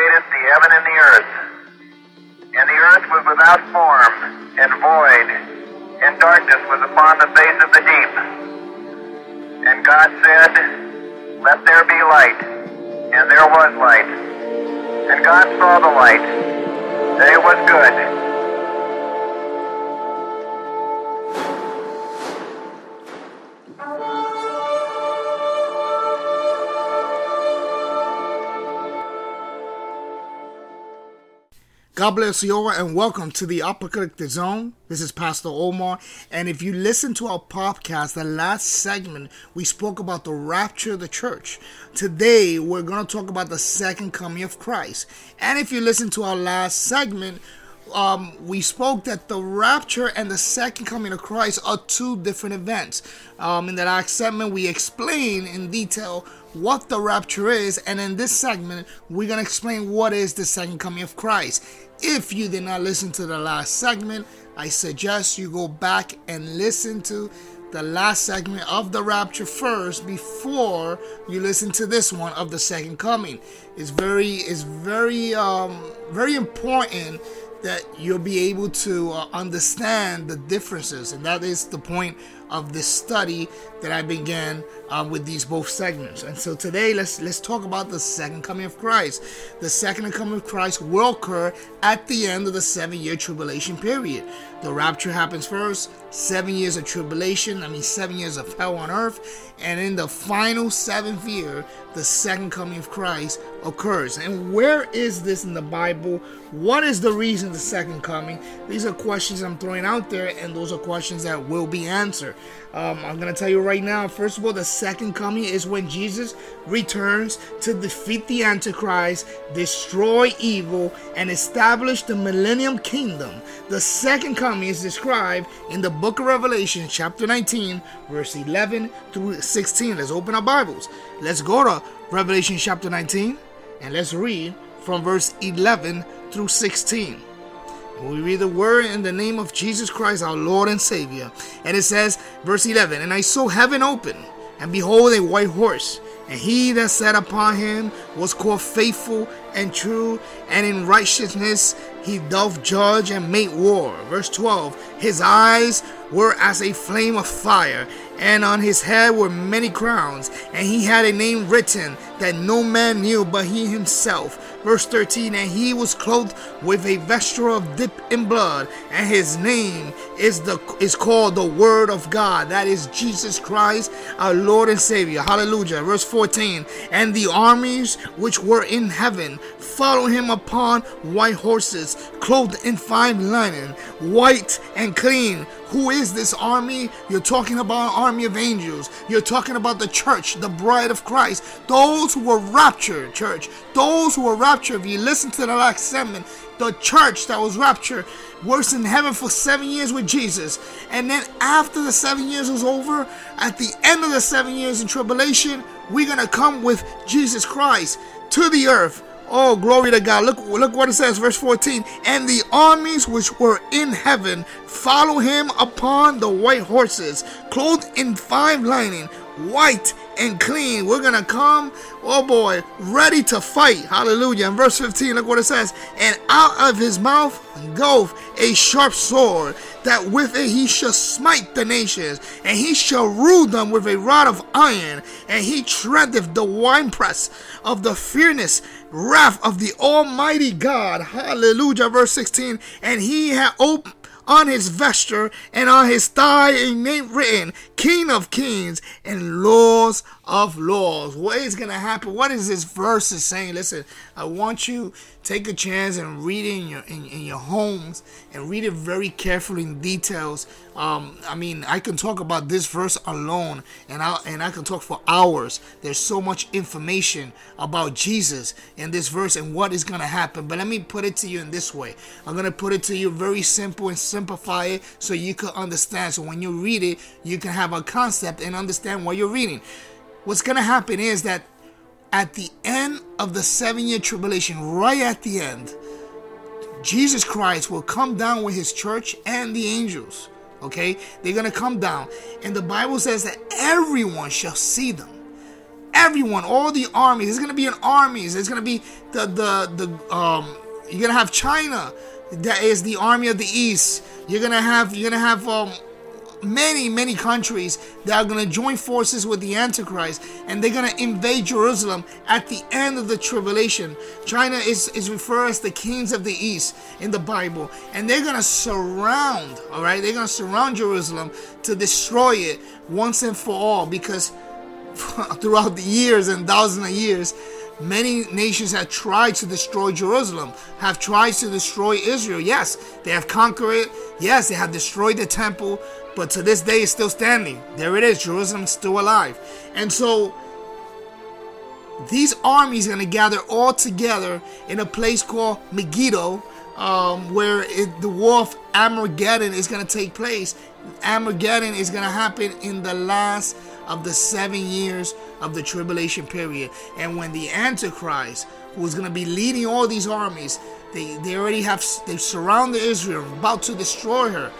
the heaven and the earth. And the earth was without form and void, and darkness was upon the face of the deep. And God said, Let there be light. And there was light. And God saw the light, that it was good. God bless you all and welcome to the Apocalyptic Zone. This is Pastor Omar. And if you listen to our podcast, the last segment, we spoke about the rapture of the church. Today, we're going to talk about the second coming of Christ. And if you listen to our last segment, um, we spoke that the rapture and the second coming of Christ are two different events. Um, in the last segment, we explain in detail what the rapture is, and in this segment, we're going to explain what is the second coming of Christ. If you did not listen to the last segment, I suggest you go back and listen to the last segment of the rapture first before you listen to this one of the second coming. It's very it's very um very important that you'll be able to uh, understand the differences and that is the point of this study that I began uh, with these both segments. And so today, let's let's talk about the second coming of Christ. The second coming of Christ will occur at the end of the seven-year tribulation period. The rapture happens first, seven years of tribulation. I mean, seven years of hell on earth, and in the final seventh year, the second coming of Christ occurs. And where is this in the Bible? What is the reason the second coming? These are questions I'm throwing out there, and those are questions that will be answered. Um, I'm to tell you right now, first of all, the second coming is when Jesus returns to defeat the Antichrist, destroy evil, and establish the millennium kingdom. The second coming is described in the book of Revelation, chapter 19, verse 11 through 16. Let's open our Bibles. Let's go to Revelation chapter 19 and let's read from verse 11 through 16. We read the word in the name of Jesus Christ, our Lord and Savior. And it says, verse 11 And I saw heaven open, and behold, a white horse. And he that sat upon him was called faithful and true, and in righteousness he doth judge and make war. Verse 12 His eyes were as a flame of fire, and on his head were many crowns, and he had a name written that no man knew but he himself. Verse 13, and he was clothed with a vesture of dip in blood, and his name is the is called the Word of God. That is Jesus Christ, our Lord and Savior. Hallelujah. Verse 14, and the armies which were in heaven follow him upon white horses, clothed in fine linen, white and clean. Who is this army? You're talking about an army of angels. You're talking about the church, the bride of Christ. Those who were raptured, church. Those who were raptured. If you listen to the last segment, the church that was raptured was in heaven for seven years with Jesus. And then after the seven years was over, at the end of the seven years in tribulation, we're going to come with Jesus Christ to the earth Oh, glory to God. Look, look what it says, verse 14. And the armies which were in heaven follow him upon the white horses, clothed in fine lining, white and clean. We're gonna come, oh boy, ready to fight. Hallelujah. In verse 15, look what it says. And out of his mouth goeth a sharp sword, that with it he shall smite the nations, and he shall rule them with a rod of iron, and he treadeth the winepress of the fierceness wrath of the Almighty God. Hallelujah. Verse 16. And he had opened on his vesture and on his thigh a name written King of Kings and Laws of Laws. What is going to happen? What is this verse is saying? Listen, I want you take a chance and read it in your in, in your homes and read it very carefully in details. Um, I mean, I can talk about this verse alone, and I and I can talk for hours. There's so much information about Jesus in this verse and what is gonna happen. But let me put it to you in this way. I'm gonna put it to you very simple and simplify it so you can understand. So when you read it, you can have a concept and understand what you're reading. What's gonna happen is that at the end of the seven year tribulation, right at the end, Jesus Christ will come down with his church and the angels. Okay? They're going to come down. And the Bible says that everyone shall see them. everyone, all the armies. There's gonna be an armies. There's gonna be the the the um. You're gonna have China, that is the army of the east. You're gonna have you're gonna have um many, many countries that are going to join forces with the Antichrist and they're going to invade Jerusalem at the end of the tribulation. China is, is referred as the kings of the east in the Bible, and they're going to surround, all right, they're going to surround Jerusalem to destroy it once and for all because throughout the years and thousands of years, Many nations have tried to destroy Jerusalem, have tried to destroy Israel. Yes, they have conquered it. Yes, they have destroyed the temple, but to this day it's still standing. There it is. Jerusalem's still alive. And so these armies are going to gather all together in a place called Megiddo, um, where it, the war of Armageddon is going to take place. Armageddon is going to happen in the last of the seven years of the tribulation period. And when the Antichrist, who is going to be leading all these armies, they, they already have, they surrounded Israel, about to destroy her.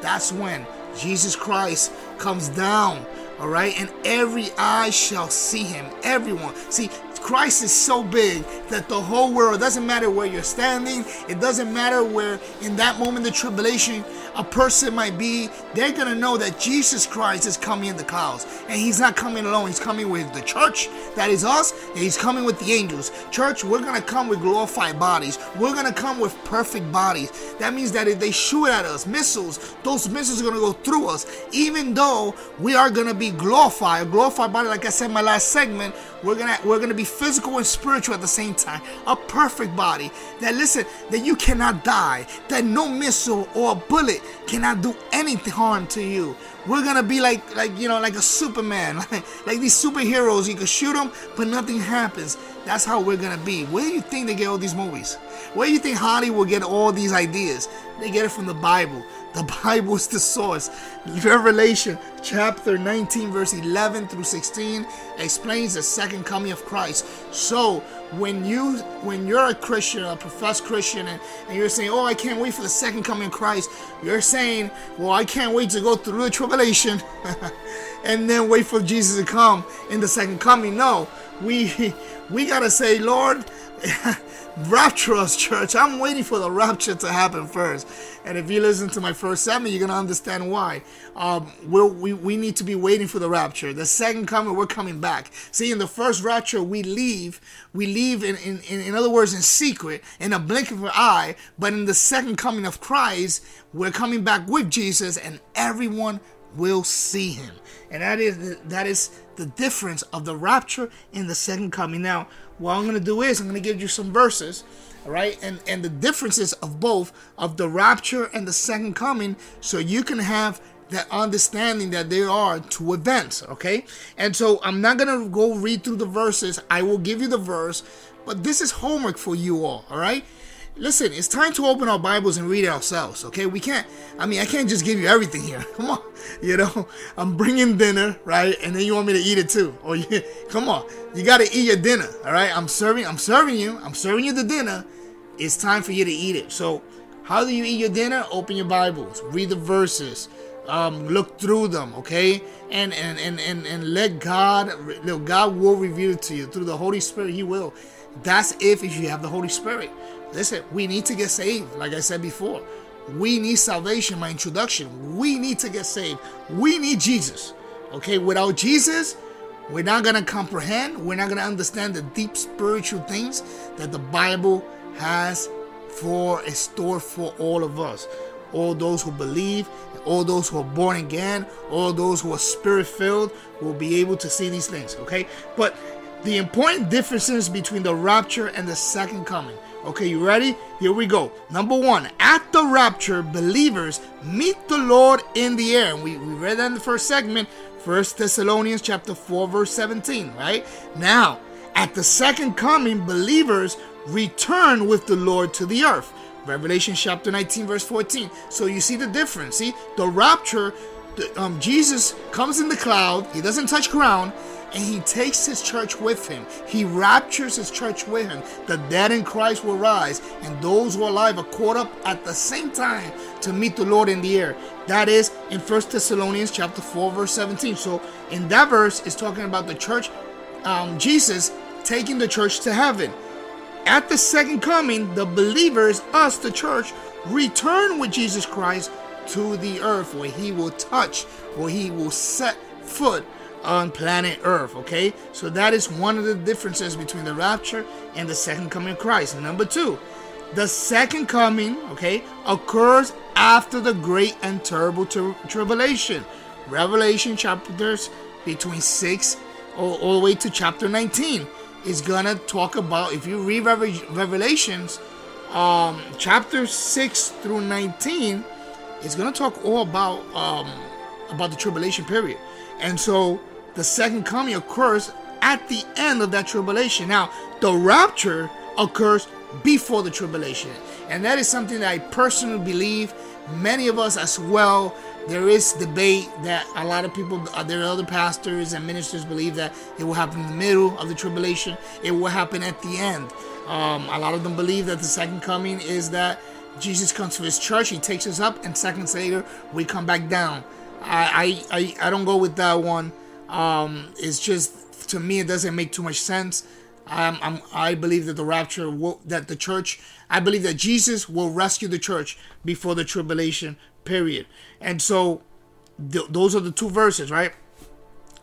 That's when Jesus Christ comes down, all right? And every eye shall see him. Everyone. See, Christ is so big that the whole world doesn't matter where you're standing, it doesn't matter where in that moment of tribulation a person might be, they're going to know that Jesus Christ is coming in the clouds. And he's not coming alone, he's coming with the church, that is us, and he's coming with the angels. Church, we're going to come with glorified bodies. We're going to come with perfect bodies. That means that if they shoot at us, missiles, those missiles are going to go through us. Even though we are going to be glorified, glorified body, like I said in my last segment, we're gonna we're gonna be physical and spiritual at the same time. A perfect body. That listen, that you cannot die. That no missile or bullet cannot do anything harm to you. We're gonna be like like you know like a Superman, like, like these superheroes. You can shoot them, but nothing happens. That's how we're gonna be. Where do you think they get all these movies? Where do you think Hollywood get all these ideas? They get it from the Bible. The Bible is the source. Revelation chapter 19, verse 11 through 16 explains the second coming of Christ. So when you when you're a Christian, a professed Christian, and, and you're saying, Oh, I can't wait for the second coming of Christ, you're saying, Well, I can't wait to go through the tribulation and then wait for Jesus to come in the second coming. No, we we gotta say, Lord, rapture us, church. I'm waiting for the rapture to happen first. And if you listen to my first sermon, you're gonna understand why. Um, we we need to be waiting for the rapture. The second coming, we're coming back. See, in the first rapture, we leave. We leave in in, in, in other words, in secret, in a blink of an eye. But in the second coming of Christ, we're coming back with Jesus, and everyone will see him. And that is that is the difference of the rapture and the second coming. Now, what I'm to do is I'm to give you some verses, all right, and and the differences of both of the rapture and the second coming, so you can have that understanding that there are two events, okay? And so I'm not gonna go read through the verses. I will give you the verse, but this is homework for you all, all right? Listen, it's time to open our Bibles and read it ourselves, okay? We can't, I mean, I can't just give you everything here. Come on, you know, I'm bringing dinner, right? And then you want me to eat it too. Or you, come on, you got to eat your dinner, all right? I'm serving, I'm serving you, I'm serving you the dinner. It's time for you to eat it. So, how do you eat your dinner? Open your Bibles, read the verses, um, look through them, okay? And and and and, and let God, God will reveal it to you through the Holy Spirit. He will. That's if if you have the Holy Spirit. Listen, we need to get saved, like I said before. We need salvation, my introduction. We need to get saved. We need Jesus. Okay, without Jesus, we're not going to comprehend, we're not going to understand the deep spiritual things that the Bible has for a store for all of us. All those who believe, all those who are born again, all those who are spirit filled will be able to see these things. Okay, but the important differences between the rapture and the second coming. Okay, you ready? Here we go. Number one, at the rapture, believers meet the Lord in the air. And we, we read that in the first segment, First Thessalonians chapter 4, verse 17, right? Now, at the second coming, believers return with the Lord to the earth. Revelation chapter 19, verse 14. So you see the difference. See, the rapture, the, um, Jesus comes in the cloud, he doesn't touch ground and he takes his church with him. He raptures his church with him. The dead in Christ will rise, and those who are alive are caught up at the same time to meet the Lord in the air. That is in First Thessalonians chapter 4, verse 17. So in that verse, it's talking about the church um, Jesus taking the church to heaven. At the second coming, the believers, us, the church, return with Jesus Christ to the earth where he will touch, where he will set foot on planet Earth. Okay, so that is one of the differences between the rapture and the second coming of Christ. Number two, the second coming, okay, occurs after the great and terrible tri- tribulation. Revelation chapters between 6 all, all, the way to chapter 19 is gonna talk about if you read Revelations, um, chapter 6 through 19 is gonna talk all about um, about the tribulation period. And so the second coming occurs at the end of that tribulation. Now, the rapture occurs before the tribulation. And that is something that I personally believe, many of us as well. There is debate that a lot of people, uh, there are other pastors and ministers believe that it will happen in the middle of the tribulation, it will happen at the end. Um, a lot of them believe that the second coming is that Jesus comes to his church, he takes us up, and seconds later we come back down. I, I, I, I don't go with that one. Um, it's just to me it doesn't make too much sense. I'm, I'm, i believe that the rapture will, that the church I believe that Jesus will rescue the church before the tribulation period. And so th- those are the two verses, right?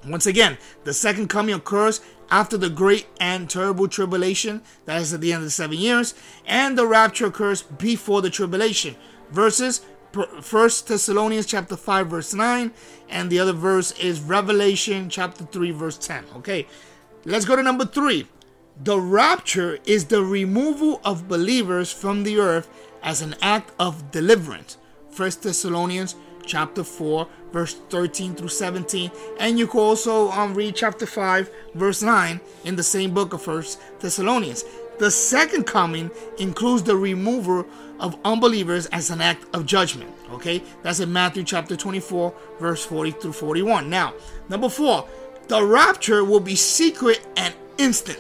Once again, the second coming occurs after the great and terrible tribulation, that is at the end of the seven years, and the rapture occurs before the tribulation. Verses First Thessalonians chapter 5 verse 9 and the other verse is Revelation chapter 3 verse 10. Okay. Let's go to number 3. The rapture is the removal of believers from the earth as an act of deliverance. First Thessalonians chapter 4 verse 13 through 17 and you can also um, read chapter 5 verse 9 in the same book of First Thessalonians. The second coming includes the removal of unbelievers as an act of judgment. Okay, that's in Matthew chapter 24, verse 40 through 41. Now, number four, the rapture will be secret and instant.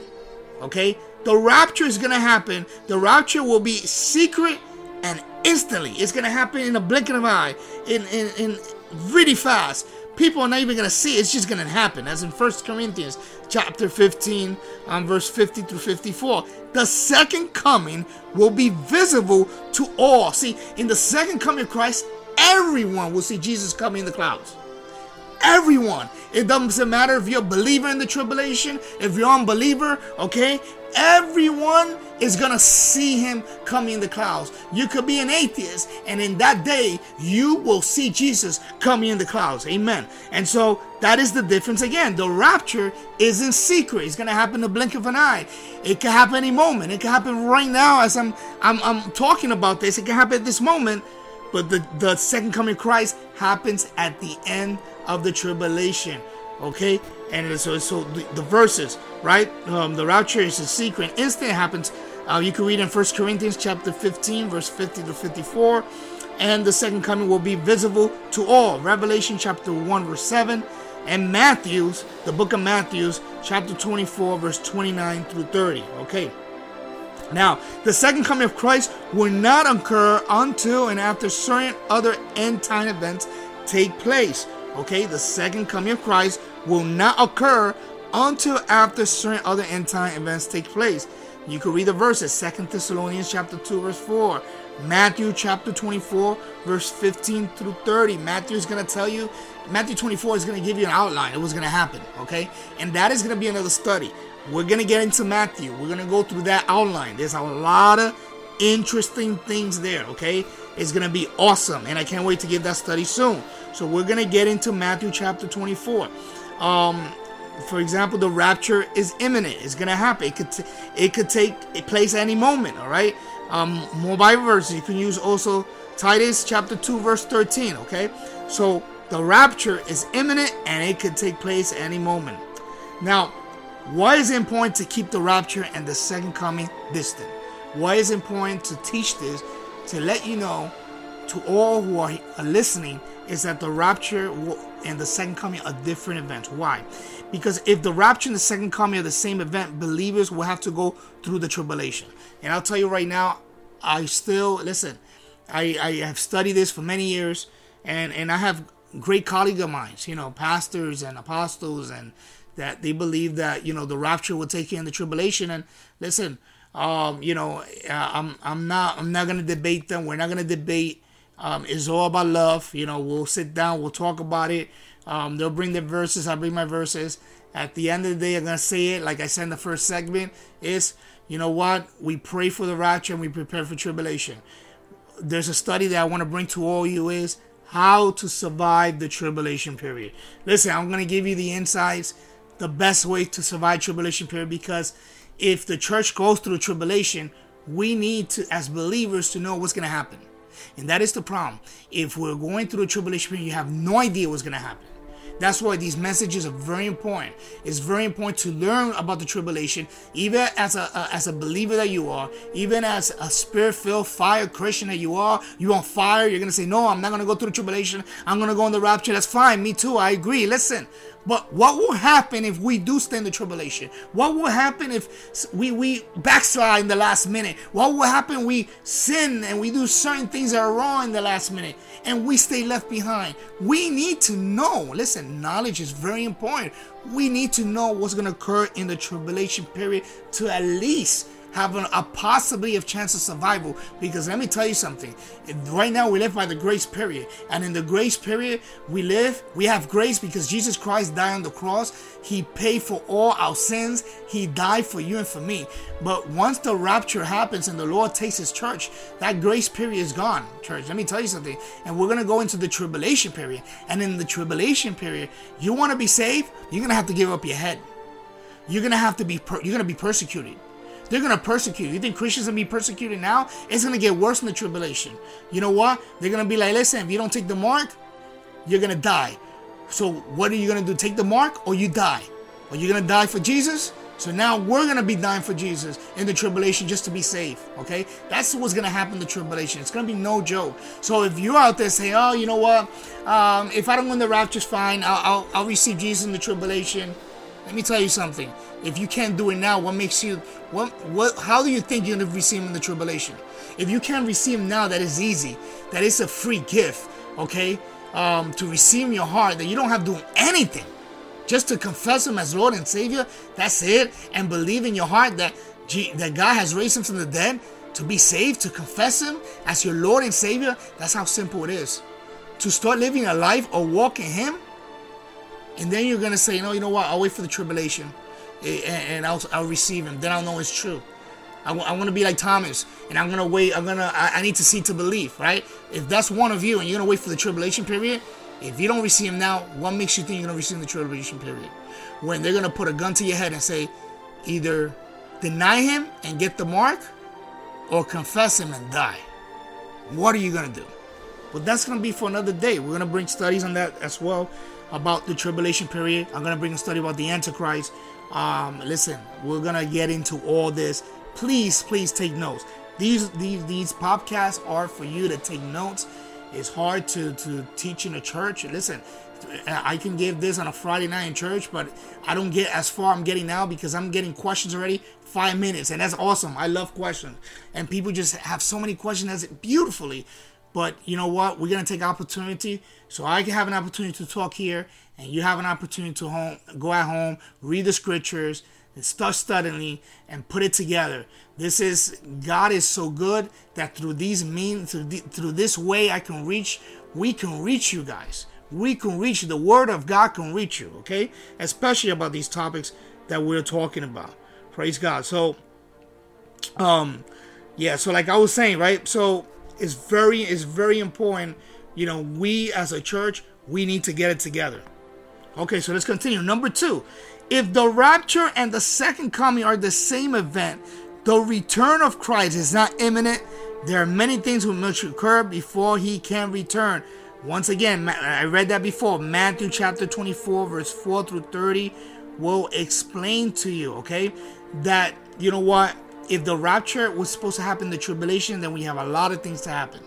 Okay, the rapture is to happen. The rapture will be secret and instantly. It's to happen in a blink of an eye, in, in, in really fast people are not even to see it. It's just to happen. As in First Corinthians chapter 15, um, verse 50 through 54. The second coming will be visible to all. See, in the second coming of Christ, everyone will see Jesus coming in the clouds. Everyone. It doesn't matter if you're a believer in the tribulation, if you're an unbeliever, okay? Everyone is gonna see him coming in the clouds. You could be an atheist, and in that day, you will see Jesus coming in the clouds. Amen. And so that is the difference again. The rapture is in secret. It's gonna happen in the blink of an eye. It can happen any moment. It can happen right now as I'm I'm, I'm talking about this. It can happen at this moment. But the, the second coming of Christ happens at the end of the tribulation. Okay? And so, so the, the verses, right? Um, the rapture is a secret. Instant happens. Uh, you can read in First Corinthians chapter 15, verse 50 to 54. And the second coming will be visible to all. Revelation chapter 1, verse 7. And Matthew's, the book of Matthew's, chapter 24, verse 29 through 30. Okay. Now, the second coming of Christ will not occur until and after certain other end time events take place. Okay, the second coming of Christ will not occur until after certain other end time events take place. You can read the verses, Second Thessalonians chapter 2, verse 4, Matthew chapter 24, verse 15 through 30. Matthew is going to tell you, Matthew 24 is going to give you an outline of what's going to happen, okay? And that is going to be another study. We're going to get into Matthew. We're going to go through that outline. There's a lot of interesting things there, okay? It's going to be awesome, and I can't wait to give that study soon. So we're going to get into Matthew chapter 24. Um, for example, the rapture is imminent. It's to happen. It could t- it could take place any moment. All right. Um, more Bible verses. You can use also Titus chapter 2 verse 13. Okay. So the rapture is imminent and it could take place any moment. Now, why is it important to keep the rapture and the second coming distant? Why is it important to teach this to let you know to all who are listening is that the rapture and the second coming are different events. Why? Because if the rapture and the second coming are the same event, believers will have to go through the tribulation. And I'll tell you right now, I still listen. I, I have studied this for many years, and and I have great colleagues of mine, you know, pastors and apostles and that they believe that you know the rapture will take you in the tribulation. And listen, um, you know, uh, I'm I'm not I'm not gonna debate them. We're not gonna debate. Um, it's all about love. You know, we'll sit down, we'll talk about it. Um, they'll bring their verses, I'll bring my verses. At the end of the day, I'm gonna say it like I said in the first segment: is you know what? We pray for the rapture and we prepare for tribulation. There's a study that I want to bring to all you is how to survive the tribulation period. Listen, I'm gonna give you the insights, the best way to survive tribulation period because if the church goes through tribulation, we need to, as believers, to know what's gonna happen. And that is the problem. If we're going through a tribulation period, you have no idea what's gonna happen. That's why these messages are very important. It's very important to learn about the tribulation, even as a, a as a believer that you are, even as a spirit-filled fire Christian that you are. You on fire. You're gonna say, "No, I'm not gonna go through the tribulation. I'm gonna go in the rapture." That's fine. Me too. I agree. Listen, but what will happen if we do stand the tribulation? What will happen if we, we backslide in the last minute? What will happen we sin and we do certain things that are wrong in the last minute and we stay left behind? We need to know. Listen, knowledge is very important. We need to know what's going to occur in the tribulation period to at least have a, possibility of chance of survival. Because let me tell you something. Right now we live by the grace period, and in the grace period we live, we have grace because Jesus Christ died on the cross. He paid for all our sins. He died for you and for me. But once the rapture happens and the Lord takes His church, that grace period is gone. Church, let me tell you something. And we're gonna go into the tribulation period. And in the tribulation period, you want to be saved, you're gonna have to give up your head. You're gonna have to be per- you're gonna be persecuted. They're gonna persecute you. Think Christians gonna be persecuted now? It's gonna get worse in the tribulation. You know what? They're gonna be like, listen, if you don't take the mark, you're gonna die. So what are you gonna do? Take the mark or you die? Are you gonna die for Jesus? So now we're gonna be dying for Jesus in the tribulation just to be safe. Okay, that's what's gonna happen in the tribulation. It's gonna be no joke. So if you're out there saying, "Oh, you know what? Um, if I don't win the rapture's fine. I'll, I'll, I'll receive Jesus in the tribulation." Let me tell you something. If you can't do it now, what makes you what what how do you think you're gonna receive him in the tribulation? If you can't receive him now, that is easy. That is a free gift, okay? Um, to receive in your heart that you don't have to do anything. Just to confess him as Lord and Savior, that's it, and believe in your heart that G- that God has raised him from the dead to be saved, to confess him as your Lord and Savior. That's how simple it is. To start living a life or walk in him, and then you're gonna say, no, you know what? I'll wait for the tribulation eh, and I'll, I'll receive him. Then I'll know it's true. I want to be like Thomas, and I'm gonna wait. I'm gonna. I, I need to see to believe, right? If that's one of you, and you're gonna wait for the tribulation period, if you don't receive him now, what makes you think you're gonna receive the tribulation period? When they're gonna put a gun to your head and say, either deny him and get the mark, or confess him and die. What are you gonna do? But that's gonna be for another day. We're gonna bring studies on that as well about the tribulation period. I'm gonna bring a study about the Antichrist. Um, listen, we're gonna get into all this. Please, please take notes. These these these podcasts are for you to take notes. It's hard to to teach in a church. Listen, I can give this on a Friday night in church, but I don't get as far I'm getting now because I'm getting questions already five minutes, and that's awesome. I love questions, and people just have so many questions as beautifully. But you know what? We're gonna take opportunity, so I can have an opportunity to talk here, and you have an opportunity to home, go at home, read the scriptures, and start studying and put it together. This is God is so good that through these means, through, the, through this way, I can reach. We can reach you guys. We can reach. The Word of God can reach you. Okay, especially about these topics that we're talking about. Praise God. So, um, yeah. So like I was saying, right? So it's very, it's very important. You know, we as a church, we need to get it together. Okay, so let's continue. Number two, if the rapture and the second coming are the same event, the return of Christ is not imminent. There are many things which must occur before he can return. Once again, I read that before. Matthew chapter 24, verse 4 through 30 will explain to you, okay, that you know what? If the rapture was supposed to happen in the tribulation, then we have a lot of things to happen.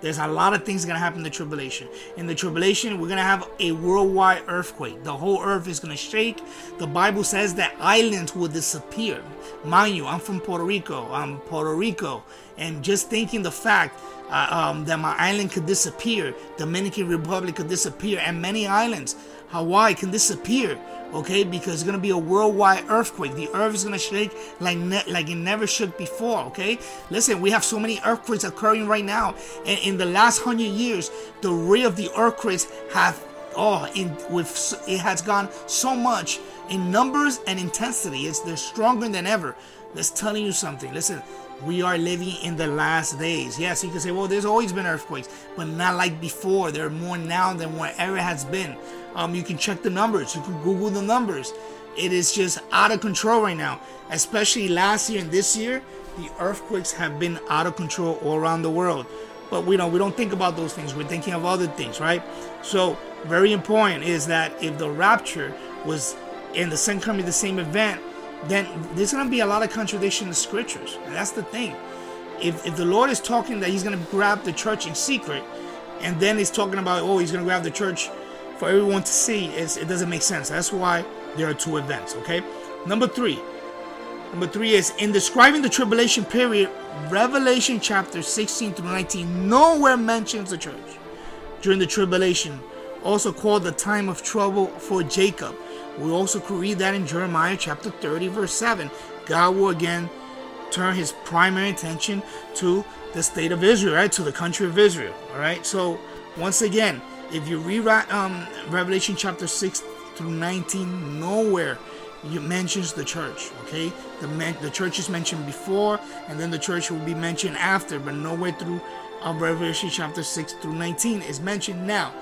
There's a lot of things gonna happen in the tribulation. In the tribulation, we're gonna have a worldwide earthquake. The whole earth is gonna shake. The Bible says that islands will disappear. Mind you, I'm from Puerto Rico. I'm Puerto Rico, and just thinking the fact uh, um, that my island could disappear, Dominican Republic could disappear, and many islands Hawaii can disappear okay? Because it's gonna be a worldwide earthquake. The earth is gonna shake like ne- like it never shook before, okay? Listen, we have so many earthquakes occurring right now, and in the last hundred years, the rate of the earthquakes have oh, in with it has gone so much in numbers and intensity. It's they're stronger than ever. That's telling you something. Listen, we are living in the last days. Yes, you can say, well, there's always been earthquakes, but not like before. There are more now than whatever has been. Um, you can check the numbers. You can Google the numbers. It is just out of control right now. Especially last year and this year, the earthquakes have been out of control all around the world. But we know we don't think about those things. We're thinking of other things, right? So very important is that if the rapture was in the same coming, the same event, then there's going to be a lot of contradiction in the scriptures. And that's the thing. If, if the Lord is talking that he's going to grab the church in secret, and then he's talking about, oh, he's going to grab the church for everyone to see, it doesn't make sense. That's why there are two events, okay? Number three. Number three is in describing the tribulation period, Revelation chapter 16 through 19 nowhere mentions the church during the tribulation, also called the time of trouble for Jacob. We also could read that in Jeremiah chapter 30, verse 7. God will again turn his primary attention to the state of Israel, right? To the country of Israel. All right. So once again, if you read um, Revelation chapter 6 through 19, nowhere it mentions the church. Okay, the the church is mentioned before, and then the church will be mentioned after, but nowhere through um, Revelation chapter 6 through 19 is mentioned now.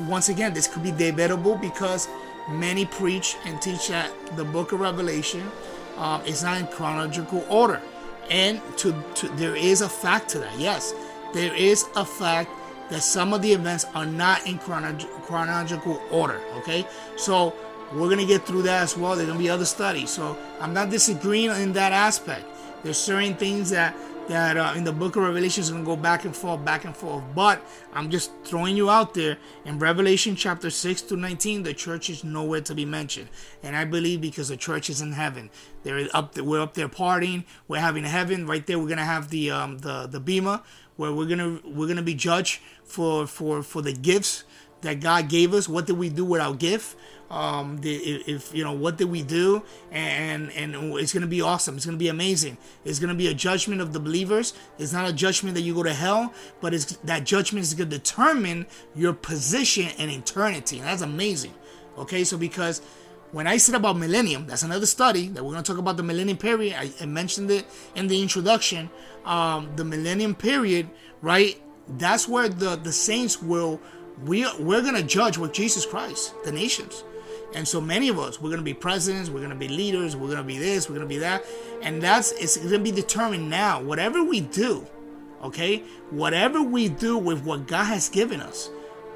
Once again, this could be debatable because many preach and teach that the book of Revelation um, is not in chronological order. And to, to there is a fact to that. Yes, there is a fact that some of the events are not in chronolog- chronological order. Okay, so we're gonna get through that as well. There's gonna be other studies, so I'm not disagreeing in that aspect. There's certain things that that uh, in the book of Revelation is going to go back and forth, back and forth. But I'm just throwing you out there. In Revelation chapter 6 to 19, the church is nowhere to be mentioned. And I believe because the church is in heaven. They're up there, we're up there partying. We're having heaven. Right there, we're going to have the um, the the bema where we're going to we're going to be judged for for for the gifts that God gave us. What did we do with our gift? um the, if you know what did we do and and it's gonna be awesome it's gonna be amazing it's gonna be a judgment of the believers it's not a judgment that you go to hell but it's that judgment is gonna determine your position in eternity and that's amazing okay so because when I said about millennium, that's another study that we're going to talk about the millennium period. I, I mentioned it in the introduction. Um, the millennium period, right? That's where the the saints will we we're going to judge with Jesus Christ the nations. And so many of us, we're going to be presidents, we're going to be leaders, we're going to be this, we're going to be that. And that's, it's going to be determined now. Whatever we do, okay, whatever we do with what God has given us,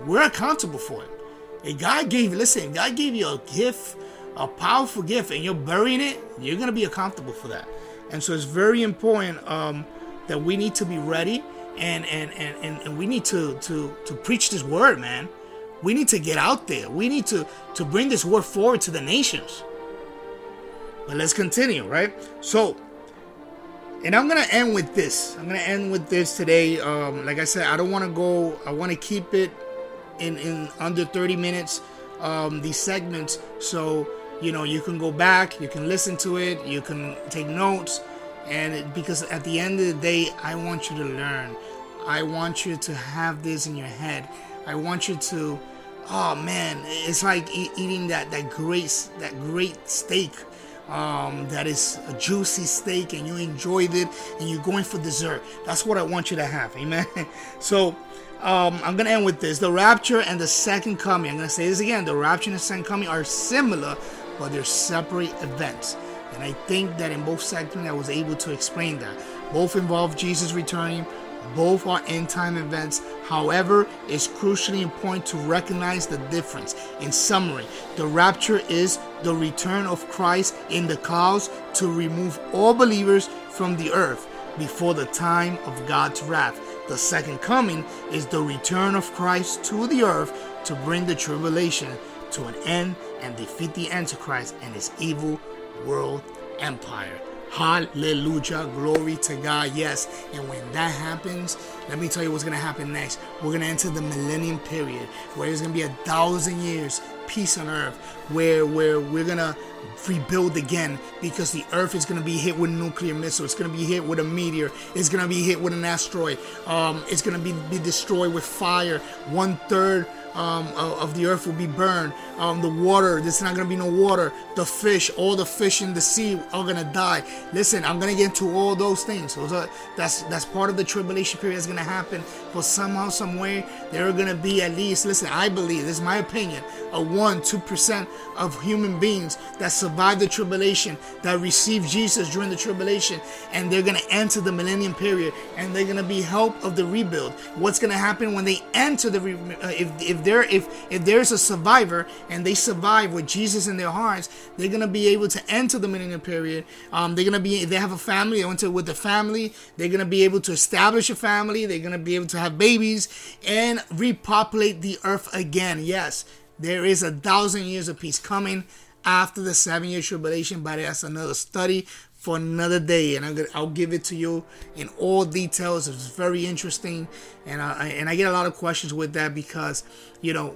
we're accountable for it. If God gave, listen, God gave you a gift, a powerful gift, and you're burying it, you're going to be accountable for that. And so it's very important um, that we need to be ready and, and, and, and, and we need to, to, to preach this word, man. We need to get out there. We need to, to bring this word forward to the nations. But let's continue, right? So, and I'm gonna end with this. I'm gonna end with this today. Um, like I said, I don't want to go. I want to keep it in in under 30 minutes. Um, these segments, so you know you can go back, you can listen to it, you can take notes, and it, because at the end of the day, I want you to learn. I want you to have this in your head. I want you to oh man, it's like e- eating that that great that great steak. Um, that is a juicy steak and you enjoyed it and you're going for dessert. That's what I want you to have. Amen. So um, I'm to end with this. The rapture and the second coming. I'm to say this again. The rapture and the second coming are similar, but they're separate events. And I think that in both segments I was able to explain that. Both involve Jesus returning, both are end time events. However, it's crucially important to recognize the difference. In summary, the rapture is the return of Christ in the clouds to remove all believers from the earth before the time of God's wrath. The second coming is the return of Christ to the earth to bring the tribulation to an end and defeat the Antichrist and his evil world empire. Hallelujah. Glory to God. Yes. And when that happens, let me tell you what's going to happen next. We're going to enter the millennium period where there's going to be a thousand years peace on earth, where where we're gonna rebuild again because the earth is going to be hit with nuclear missile it's going to be hit with a meteor it's going to be hit with an asteroid um, it's going to be, be destroyed with fire one third um, of the earth will be burned. Um, the water, there's not gonna be no water. The fish, all the fish in the sea are gonna die. Listen, I'm gonna get into all those things. So that's that's part of the tribulation period that's gonna happen. But somehow, some way, there are gonna be at least. Listen, I believe this is my opinion. A one, two percent of human beings that survive the tribulation, that receive Jesus during the tribulation, and they're gonna enter the millennium period, and they're gonna be help of the rebuild. What's gonna happen when they enter the uh, if if there if if there's a survivor and they survive with Jesus in their hearts, they're gonna be able to enter the millennium period. Um, they're gonna be they have a family, they enter with the family. They're gonna be able to establish a family. They're gonna be able to have babies and repopulate the earth again. Yes, there is a thousand years of peace coming after the seven year tribulation, but that's another study for another day, and I'm gonna, I'll give it to you in all details. It's very interesting, and I and I get a lot of questions with that because you know,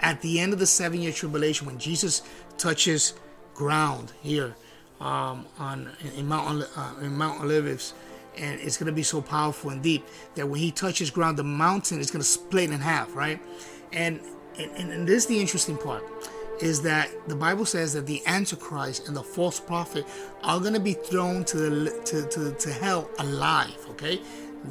at the end of the seven year tribulation, when Jesus touches ground here um, on in Mount uh, in Mount Olives, and it's gonna be so powerful and deep that when he touches ground, the mountain is gonna split in half, right? And and, and this is the interesting part is that the Bible says that the Antichrist and the false prophet are going to be thrown to the to, to, to hell alive. Okay, eh,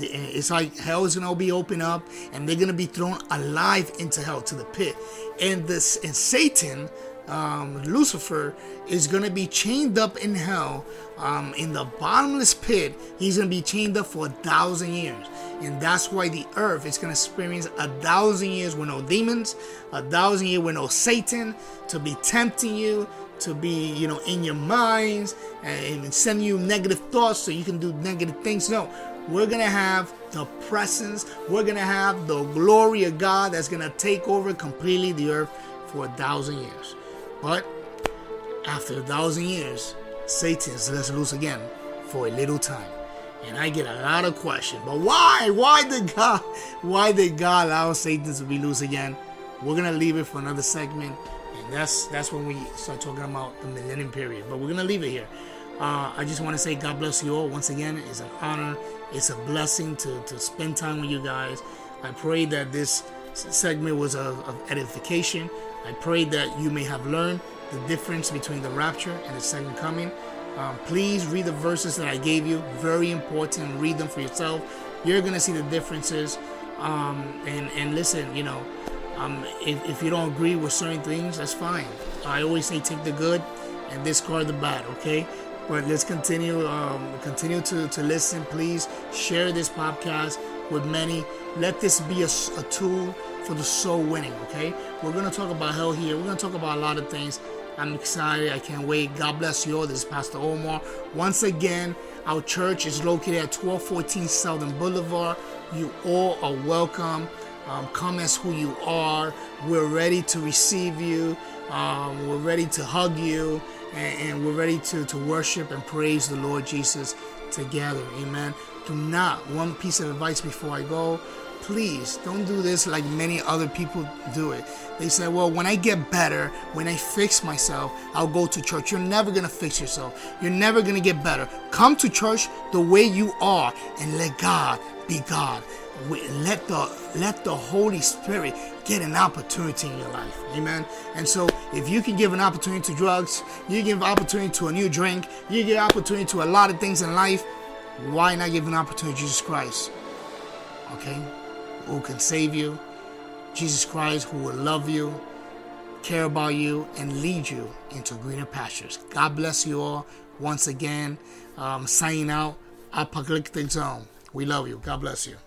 it's like hell is going to be opened up, and they're going to be thrown alive into hell to the pit. And this and Satan um, Lucifer is going to be chained up in hell um, in the bottomless pit. He's going to be chained up for a thousand years. And that's why the earth is going to experience a thousand years with no demons, a thousand years with no Satan to be tempting you, to be, you know, in your minds and send you negative thoughts so you can do negative things. No, we're going to have the presence, we're going to have the glory of God that's going to take over completely the earth for a thousand years. But after a thousand years, Satan is let loose again for a little time. And I get a lot of questions. But why? Why did God why did God allow Satan to be loose again? We're gonna leave it for another segment. And that's that's when we start talking about the millennium period. But we're gonna leave it here. Uh, I just want to say God bless you all. Once again, it's an honor. It's a blessing to, to spend time with you guys. I pray that this segment was of, of edification. I pray that you may have learned the difference between the rapture and the second coming. Um, please read the verses that I gave you. Very important. Read them for yourself. You're gonna see the differences. Um, and and listen, you know, um, if, if you don't agree with certain things, that's fine. I always say take the good and discard the bad. Okay. But let's continue. Um, continue to to listen. Please share this podcast with many. Let this be a, a tool for the soul winning, okay? We're going to talk about hell here. We're going to talk about a lot of things. I'm excited. I can't wait. God bless you all. This is Pastor Omar. Once again, our church is located at 1214 Southern Boulevard. You all are welcome. Um, come as who you are. We're ready to receive you. Um, we're ready to hug you. And, and we're ready to, to worship and praise the Lord Jesus together. Amen. Do not, one piece of advice before I go please don't do this like many other people do it. They say, well, when I get better, when I fix myself, I'll go to church. You're never going to fix yourself. You're never going to get better. Come to church the way you are and let God be God. Let the let the Holy Spirit get an opportunity in your life. Amen. And so if you can give an opportunity to drugs, you give opportunity to a new drink, you give opportunity to a lot of things in life, why not give an opportunity to Jesus Christ? Okay? Who can save you, Jesus Christ who will love you, care about you, and lead you into greener pastures. God bless you all. Once again, um, signing out, Apocalyptic Zone. We love you. God bless you.